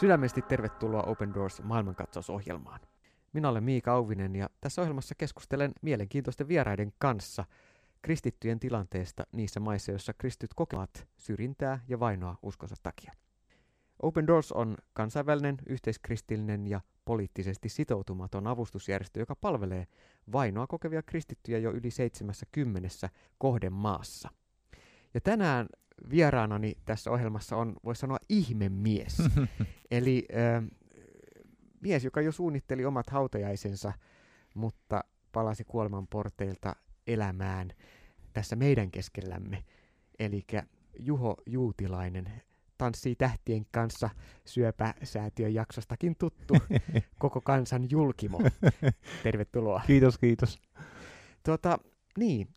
Sydämesti tervetuloa Open Doors maailmankatsausohjelmaan. Minä olen Miika Auvinen ja tässä ohjelmassa keskustelen mielenkiintoisten vieraiden kanssa kristittyjen tilanteesta niissä maissa, joissa kristityt kokevat syrjintää ja vainoa uskonsa takia. Open Doors on kansainvälinen, yhteiskristillinen ja poliittisesti sitoutumaton avustusjärjestö, joka palvelee vainoa kokevia kristittyjä jo yli 70 kohdemaassa. Ja tänään vieraanani tässä ohjelmassa on, voisi sanoa, ihmemies. Eli äh, mies, joka jo suunnitteli omat hautajaisensa, mutta palasi kuoleman porteilta elämään tässä meidän keskellämme. Eli Juho Juutilainen, tanssii tähtien kanssa syöpäsäätiön jaksostakin tuttu koko kansan julkimo. Tervetuloa. Kiitos, kiitos. Tuota, niin,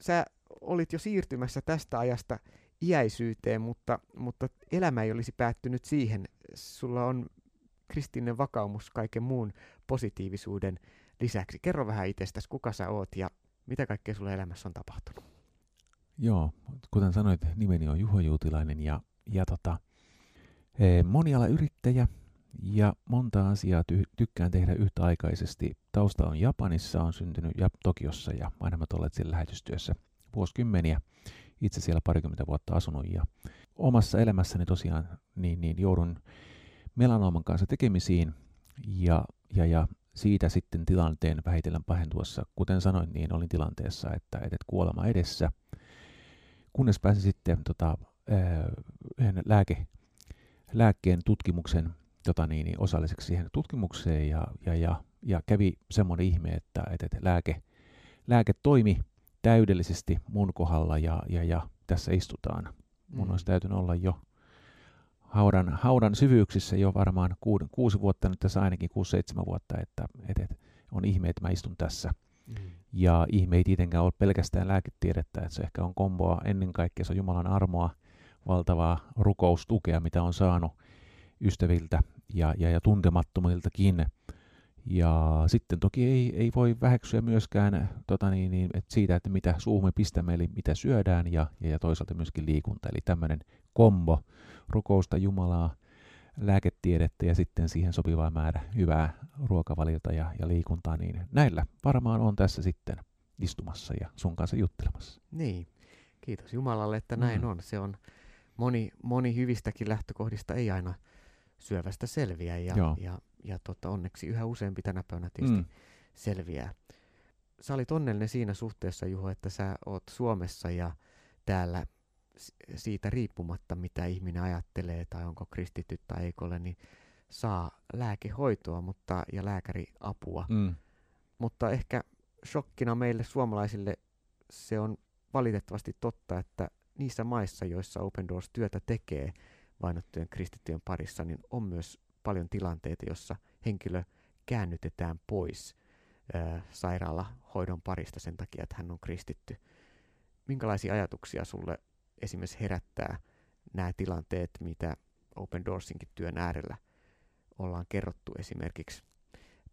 sä olit jo siirtymässä tästä ajasta iäisyyteen, mutta, mutta elämä ei olisi päättynyt siihen. Sulla on kristillinen vakaumus kaiken muun positiivisuuden lisäksi. Kerro vähän itsestäsi, kuka sä oot ja mitä kaikkea sulla elämässä on tapahtunut? Joo, kuten sanoit, nimeni on Juho Juutilainen ja, ja tota, e, moniala yrittäjä ja monta asiaa ty- tykkään tehdä yhtäaikaisesti. Tausta on Japanissa, on syntynyt ja Tokiossa ja aina mä siellä lähetystyössä vuosikymmeniä itse siellä parikymmentä vuotta asunut ja omassa elämässäni tosiaan niin, niin joudun melanooman kanssa tekemisiin ja, ja, ja siitä sitten tilanteen vähitellen pahentuessa, kuten sanoin, niin olin tilanteessa, että, että kuolema edessä, kunnes pääsin sitten tota, yhden lääke, lääkkeen tutkimuksen tota niin, niin osalliseksi siihen tutkimukseen ja, ja, ja, ja kävi semmoinen ihme, että, että lääke, lääke toimi täydellisesti mun kohdalla ja, ja, ja tässä istutaan. Mun mm. olisi täytynyt olla jo haudan, haudan syvyyksissä jo varmaan kuusi, kuusi vuotta, nyt tässä ainakin kuusi seitsemän vuotta, että, että, että on ihme, että mä istun tässä. Mm. Ja ihme ei tietenkään ole pelkästään lääketiedettä, että se ehkä on komboa ennen kaikkea, se on Jumalan armoa, valtavaa rukoustukea, mitä on saanut ystäviltä ja, ja, ja tuntemattomiltakin. Ja sitten toki ei, ei voi väheksyä myöskään tota niin, niin, että siitä, että mitä suumme pistämme, eli mitä syödään, ja, ja toisaalta myöskin liikunta. Eli tämmöinen kombo, rukousta Jumalaa, lääketiedettä ja sitten siihen sopivaa määrä hyvää ruokavaliota ja, ja liikuntaa, niin näillä varmaan on tässä sitten istumassa ja sun kanssa juttelemassa. Niin, kiitos Jumalalle, että näin mm. on. Se on moni, moni hyvistäkin lähtökohdista ei aina syövästä selviä ja, ja ja tota, onneksi yhä useampi tänä päivänä tietysti mm. selviää. Sä olit onnellinen siinä suhteessa, Juho, että sä oot Suomessa ja täällä siitä riippumatta, mitä ihminen ajattelee tai onko kristitty tai eikö ole, niin saa lääkehoitoa mutta, ja lääkäriapua. Mm. Mutta ehkä shokkina meille suomalaisille se on valitettavasti totta, että niissä maissa, joissa Open Doors työtä tekee vainottujen kristittyjen parissa, niin on myös paljon tilanteita, jossa henkilö käännytetään pois ää, sairaalahoidon parista sen takia, että hän on kristitty. Minkälaisia ajatuksia sulle esimerkiksi herättää nämä tilanteet, mitä Open Doorsinkin työn äärellä ollaan kerrottu esimerkiksi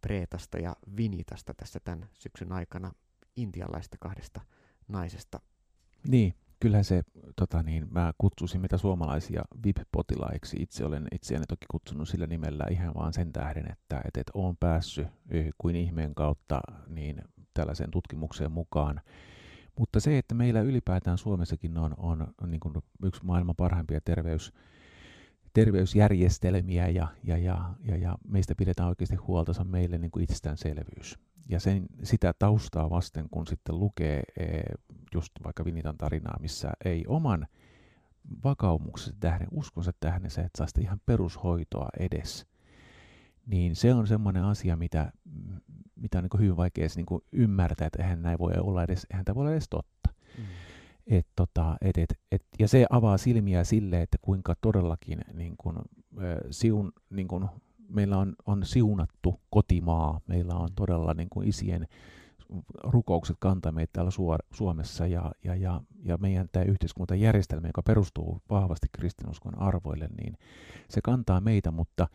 Preetasta ja Vinitasta tässä tämän syksyn aikana intialaista kahdesta naisesta. Niin, kyllähän se, tota niin, mä kutsusin mitä suomalaisia VIP-potilaiksi. Itse olen itseäni toki kutsunut sillä nimellä ihan vaan sen tähden, että et, et olen päässyt kuin ihmeen kautta niin tällaiseen tutkimukseen mukaan. Mutta se, että meillä ylipäätään Suomessakin on, on, on niin kuin yksi maailman parhaimpia terveys, terveysjärjestelmiä ja, ja, ja, ja, ja meistä pidetään oikeasti huolta, se on meille niin kuin itsestäänselvyys. Ja sen, sitä taustaa vasten, kun sitten lukee e, just vaikka Vinitan tarinaa, missä ei oman vakaumuksensa tähden, uskonsa tähden se, että saa sitä ihan perushoitoa edes, niin se on semmoinen asia, mitä, mitä on niin hyvin vaikea niin ymmärtää, että eihän näin voi olla edes, eihän tämä voi olla edes totta. Mm. Et, tota, et, et, et, ja se avaa silmiä sille, että kuinka todellakin niin kun, äh, siun, niin kun, meillä on, on siunattu kotimaa, meillä on todella niin kuin isien rukoukset kantaa meitä täällä Suomessa ja, ja, ja, ja meidän tämä yhteiskuntajärjestelmä, joka perustuu vahvasti kristinuskon arvoille, niin se kantaa meitä, mutta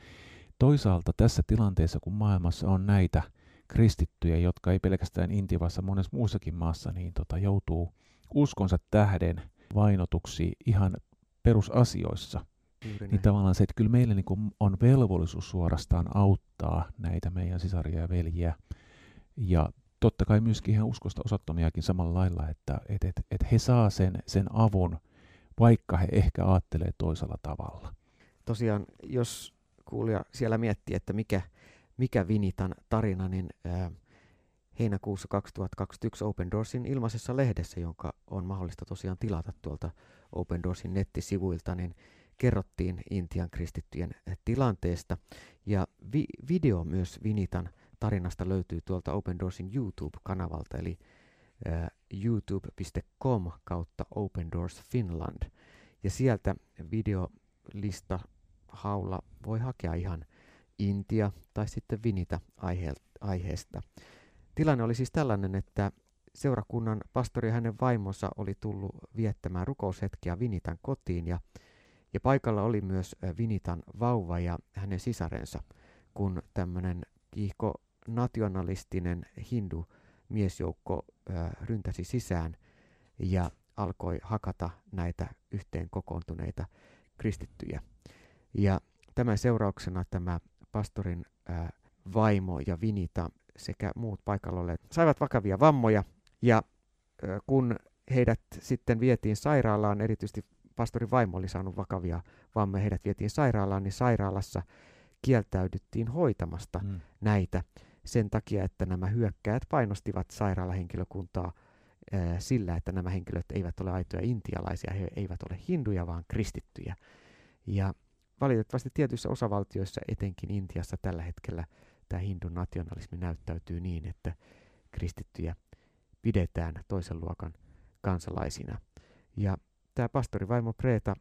toisaalta tässä tilanteessa, kun maailmassa on näitä kristittyjä, jotka ei pelkästään Intiassa, monessa muussakin maassa, niin tota, joutuu uskonsa tähden vainotuksi ihan perusasioissa, niin tavallaan se, että kyllä meillä niin kuin on velvollisuus suorastaan auttaa näitä meidän sisaria ja veljiä. Ja totta kai myöskin ihan uskosta osattomiakin samalla lailla, että et, et, et he saa sen, sen avun, vaikka he ehkä ajattelee toisella tavalla. Tosiaan, jos kuulija siellä miettii, että mikä, mikä Vinitan tarina, niin ää, heinäkuussa 2021 Open Doorsin ilmaisessa lehdessä, jonka on mahdollista tosiaan tilata tuolta Open Doorsin nettisivuilta, niin kerrottiin Intian kristittyjen tilanteesta. Ja vi- video myös Vinitan tarinasta löytyy tuolta Open Doorsin YouTube-kanavalta, eli uh, youtube.com kautta Open Doors Finland. Ja sieltä videolista haulla voi hakea ihan Intia tai sitten Vinita aihe- aiheesta. Tilanne oli siis tällainen, että seurakunnan pastori ja hänen vaimonsa oli tullut viettämään rukoushetkiä Vinitan kotiin ja, ja paikalla oli myös Vinitan vauva ja hänen sisarensa, kun tämmöinen kiihko nationalistinen hindu miesjoukko ryntäsi sisään ja alkoi hakata näitä yhteen kokoontuneita kristittyjä. Ja tämän seurauksena tämä pastorin vaimo ja Vinita sekä muut paikalla olleet saivat vakavia vammoja ja kun heidät sitten vietiin sairaalaan, erityisesti pastorin vaimo oli saanut vakavia vammoja, heidät vietiin sairaalaan, niin sairaalassa kieltäydyttiin hoitamasta mm. näitä sen takia, että nämä hyökkäjät painostivat sairaalahenkilökuntaa ää, sillä, että nämä henkilöt eivät ole aitoja intialaisia, he eivät ole hinduja, vaan kristittyjä. Ja valitettavasti tietyissä osavaltioissa, etenkin Intiassa tällä hetkellä, tämä hindun nationalismi näyttäytyy niin, että kristittyjä pidetään toisen luokan kansalaisina. Ja tämä pastori Vaimo Preeta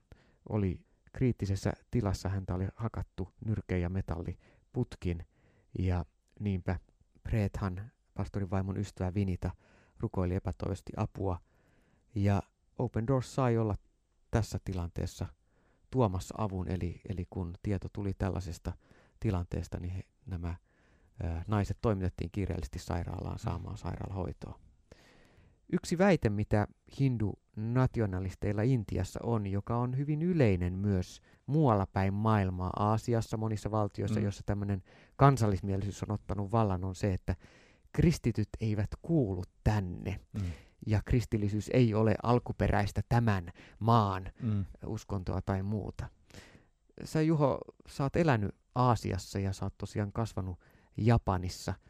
oli kriittisessä tilassa, häntä oli hakattu nyrkeä ja metalliputkin, ja niinpä Preethan, pastorin vaimon ystävä Vinita, rukoili epätoivosti apua, ja Open Doors sai olla tässä tilanteessa tuomassa avun, eli, eli kun tieto tuli tällaisesta tilanteesta, niin he, nämä ää, naiset toimitettiin kiireellisesti sairaalaan saamaan sairaalahoitoa. Yksi väite, mitä hindu-nationalisteilla Intiassa on, joka on hyvin yleinen myös muualla päin maailmaa, Aasiassa, monissa valtioissa, mm. joissa tämmöinen kansallismielisyys on ottanut vallan, on se, että kristityt eivät kuulu tänne. Mm. Ja kristillisyys ei ole alkuperäistä tämän maan mm. uskontoa tai muuta. Sä Juho, sä oot elänyt Aasiassa ja sä oot tosiaan kasvanut Japanissa –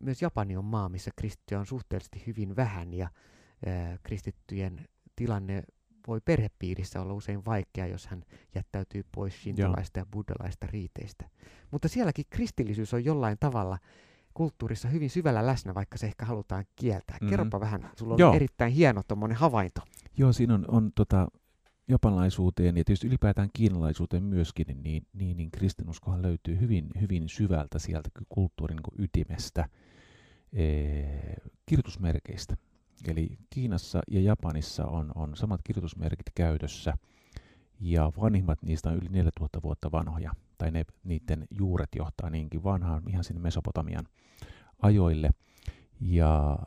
myös Japani on maa, missä kristittyjä on suhteellisesti hyvin vähän ja ää, kristittyjen tilanne voi perhepiirissä olla usein vaikea, jos hän jättäytyy pois shintolaista ja buddhalaista riiteistä. Mutta sielläkin kristillisyys on jollain tavalla kulttuurissa hyvin syvällä läsnä, vaikka se ehkä halutaan kieltää. Mm-hmm. Kerropa vähän, sulla on Joo. erittäin hieno tuommoinen havainto. Joo, siinä on, on tota, japanlaisuuteen ja tietysti ylipäätään kiinalaisuuteen myöskin, niin, niin, niin kristinuskohan löytyy hyvin, hyvin syvältä sieltä kulttuurin niin ytimestä – kirjoitusmerkeistä. Eli Kiinassa ja Japanissa on, on samat kirjoitusmerkit käytössä, ja vanhimmat niistä on yli 4000 vuotta vanhoja, tai ne, niiden juuret johtaa niinkin vanhaan, ihan sinne Mesopotamian ajoille. Ja,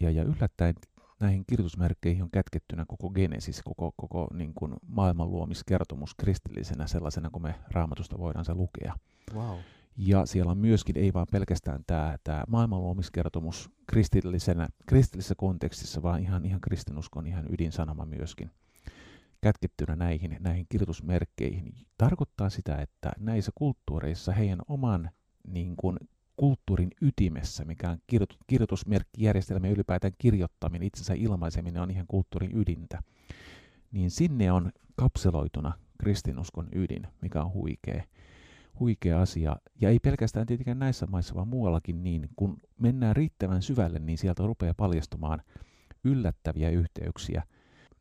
ja, ja yllättäen näihin kirjoitusmerkkeihin on kätkettynä koko Genesis, koko, koko niin kuin maailman luomiskertomus kristillisenä sellaisena, kun me raamatusta voidaan se lukea. Wow. Ja siellä on myöskin, ei vaan pelkästään tämä, tämä maailmanluomiskertomus kristillisenä, kristillisessä kontekstissa, vaan ihan, ihan kristinuskon ihan ydinsanoma myöskin kätkettynä näihin, näihin kirjoitusmerkkeihin. Tarkoittaa sitä, että näissä kulttuureissa heidän oman niin kuin, kulttuurin ytimessä, mikä on kirjoitus, kirjoitusmerkkijärjestelmä ja ylipäätään kirjoittaminen, itsensä ilmaiseminen on ihan kulttuurin ydintä, niin sinne on kapseloituna kristinuskon ydin, mikä on huikea huikea asia. Ja ei pelkästään tietenkään näissä maissa, vaan muuallakin niin, kun mennään riittävän syvälle, niin sieltä rupeaa paljastumaan yllättäviä yhteyksiä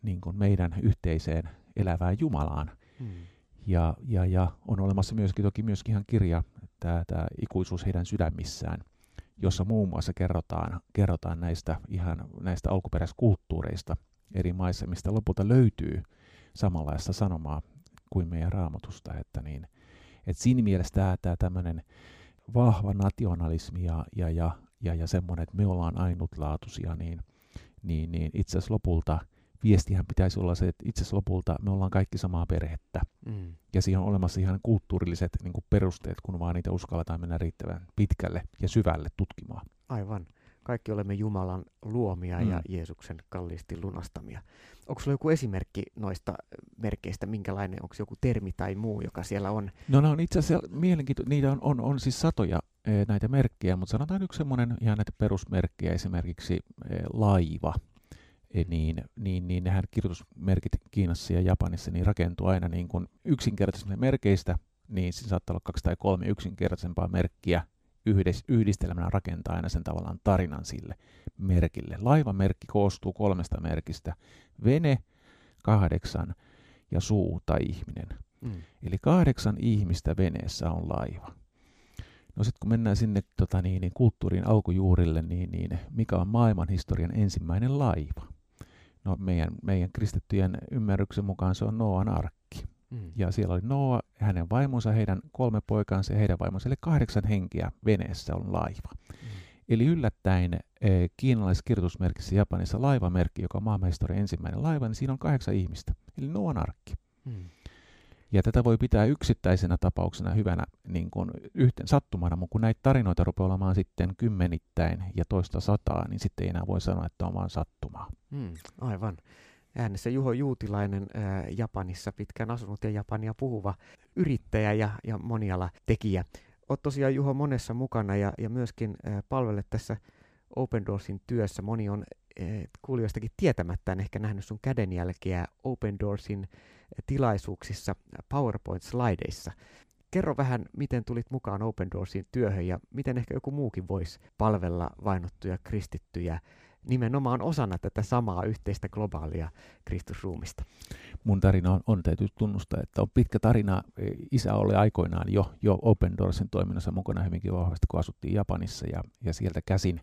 niin kuin meidän yhteiseen elävään Jumalaan. Hmm. Ja, ja, ja on olemassa myöskin toki myöskin ihan kirja, tämä, tämä ikuisuus heidän sydämissään, jossa muun muassa kerrotaan, kerrotaan näistä ihan näistä alkuperäiskulttuureista eri maissa, mistä lopulta löytyy samanlaista sanomaa kuin meidän raamatusta, että niin, et siinä mielessä tämä, tämä tämmöinen vahva nationalismi ja, ja, ja, ja, ja semmoinen, että me ollaan ainutlaatuisia, niin, niin, niin itse asiassa lopulta viestihän pitäisi olla se, että itse asiassa lopulta me ollaan kaikki samaa perhettä. Mm. Ja siihen on olemassa ihan kulttuurilliset niin kuin perusteet, kun vaan niitä uskalletaan mennä riittävän pitkälle ja syvälle tutkimaan. Aivan. Kaikki olemme Jumalan luomia mm. ja Jeesuksen kalliisti lunastamia. Onko sulla joku esimerkki noista merkeistä, minkälainen, onko joku termi tai muu, joka siellä on? No ne on itse asiassa mielenkiintoisia, niitä on, on, on siis satoja e, näitä merkkejä, mutta sanotaan yksi semmoinen ihan näitä perusmerkkejä, esimerkiksi e, laiva, e, niin, niin, niin nehän kirjoitusmerkit Kiinassa ja Japanissa niin rakentuu aina niin kuin yksinkertaisista merkeistä, niin siinä saattaa olla kaksi tai kolme yksinkertaisempaa merkkiä, yhdis, yhdistelmänä rakentaa aina sen tavallaan tarinan sille merkille. Laivamerkki koostuu kolmesta merkistä. Vene, kahdeksan ja suu tai ihminen. Mm. Eli kahdeksan ihmistä veneessä on laiva. No sitten kun mennään sinne tota niin, niin kulttuurin alkujuurille, niin, niin mikä on maailman historian ensimmäinen laiva? No meidän, meidän kristittyjen ymmärryksen mukaan se on Noan arkki. Mm. Ja siellä oli Noa, hänen vaimonsa, heidän kolme poikansa ja heidän vaimonsa, eli kahdeksan henkiä veneessä on laiva. Mm. Eli yllättäen eh, kiinalaiskirjoitusmerkissä Japanissa laivamerkki, joka on maailmanhistorian ensimmäinen laiva, niin siinä on kahdeksan ihmistä, eli Noan arkki. Mm. Ja tätä voi pitää yksittäisenä tapauksena hyvänä niin kuin yhten sattumana, mutta kun näitä tarinoita rupeaa olemaan sitten kymmenittäin ja toista sataa, niin sitten ei enää voi sanoa, että on vain sattumaa. Mm, aivan äänessä Juho Juutilainen ää, Japanissa pitkään asunut ja Japania puhuva yrittäjä ja, ja moniala tekijä. Olet tosiaan Juho monessa mukana ja, ja myöskin ää, palvelet tässä Open Doorsin työssä. Moni on ää, kuulijoistakin tietämättään ehkä nähnyt sun kädenjälkeä Open Doorsin tilaisuuksissa PowerPoint-slideissa. Kerro vähän, miten tulit mukaan Open Doorsin työhön ja miten ehkä joku muukin voisi palvella vainottuja kristittyjä nimenomaan osana tätä samaa yhteistä globaalia Kristusruumista. Mun tarina on, on täytyy tunnustaa, että on pitkä tarina. Isä oli aikoinaan jo, jo Open Doorsin toiminnassa mukana hyvinkin vahvasti, kun asuttiin Japanissa ja, ja sieltä käsin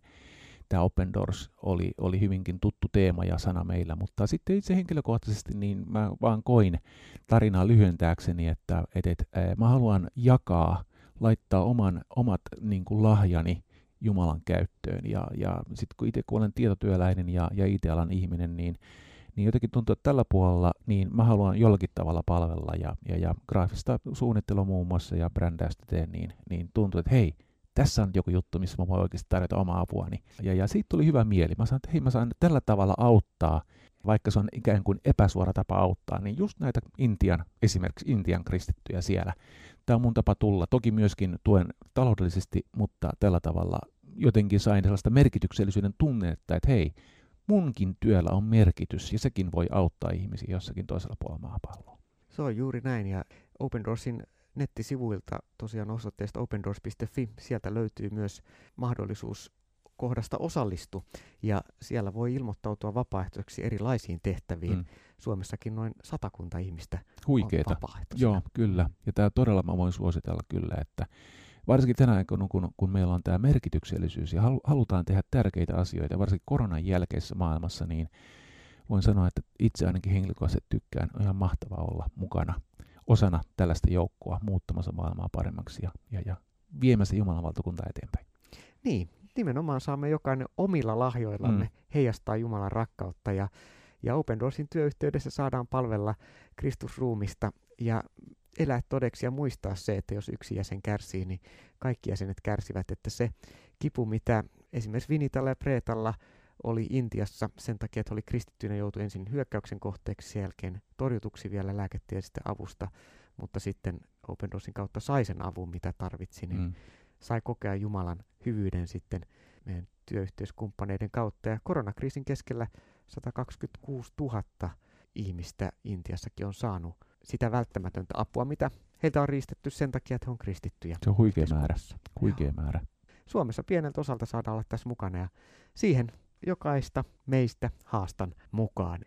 tämä Open Doors oli, oli hyvinkin tuttu teema ja sana meillä, mutta sitten itse henkilökohtaisesti niin mä vaan koin tarinaa lyhyentääkseni, että et, et, mä haluan jakaa, laittaa oman, omat niin kuin lahjani Jumalan käyttöön. Ja, ja sitten kun itse kun olen tietotyöläinen ja, ja IT-alan ihminen, niin, niin jotenkin tuntuu, että tällä puolella niin mä haluan jollakin tavalla palvella ja, ja, ja graafista suunnittelua muun muassa ja brändäystä teen, niin, niin tuntuu, että hei, tässä on joku juttu, missä mä voin oikeasti tarjota omaa apuani. Ja, ja siitä tuli hyvä mieli. Mä sanoin, että hei, mä saan tällä tavalla auttaa, vaikka se on ikään kuin epäsuora tapa auttaa, niin just näitä Intian, esimerkiksi Intian kristittyjä siellä. Tämä on mun tapa tulla. Toki myöskin tuen taloudellisesti, mutta tällä tavalla jotenkin sain sellaista merkityksellisyyden tunnetta, että hei, munkin työllä on merkitys ja sekin voi auttaa ihmisiä jossakin toisella puolella maapalloa. Se on juuri näin ja Open Doorsin nettisivuilta tosiaan osoitteesta opendoors.fi, sieltä löytyy myös mahdollisuus kohdasta osallistu ja siellä voi ilmoittautua vapaaehtoiseksi erilaisiin tehtäviin. Mm. Suomessakin noin satakunta ihmistä Huikeeta. on Joo, kyllä. Ja tämä todella mä voin suositella kyllä, että varsinkin tänä aikana, kun, kun meillä on tämä merkityksellisyys ja halutaan tehdä tärkeitä asioita, varsinkin koronan jälkeisessä maailmassa, niin voin sanoa, että itse ainakin henkilökohtaisesti tykkään, on ihan mahtavaa olla mukana osana tällaista joukkoa muuttamassa maailmaa paremmaksi ja, ja, ja viemässä Jumalan valtakuntaa eteenpäin. Niin, nimenomaan saamme jokainen omilla lahjoillamme mm. heijastaa Jumalan rakkautta ja, ja Open Doorsin työyhteydessä saadaan palvella Kristusruumista ja elää todeksi ja muistaa se, että jos yksi jäsen kärsii, niin kaikki jäsenet kärsivät, että se kipu, mitä esimerkiksi Vinitalla ja Preetalla oli Intiassa sen takia, että oli kristittyinen joutui ensin hyökkäyksen kohteeksi, sen jälkeen torjutuksi vielä lääketieteellisestä avusta, mutta sitten Open Doorsin kautta sai sen avun, mitä tarvitsi, niin mm. sai kokea Jumalan hyvyyden sitten meidän työyhteiskumppaneiden kautta. Ja koronakriisin keskellä 126 000 ihmistä Intiassakin on saanut sitä välttämätöntä apua, mitä heiltä on riistetty sen takia, että he on kristittyjä. Se on huikea määrä. Huikea määrä. Suomessa pieneltä osalta saadaan olla tässä mukana ja siihen jokaista meistä haastan mukaan.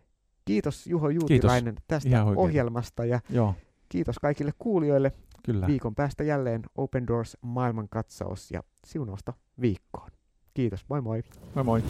Kiitos Juho Juutilainen kiitos. tästä ohjelmasta ja Joo. kiitos kaikille kuulijoille. Kyllä. Viikon päästä jälleen Open Doors maailmankatsaus ja siunausta viikkoon. Kiitos, moi moi. Moi moi.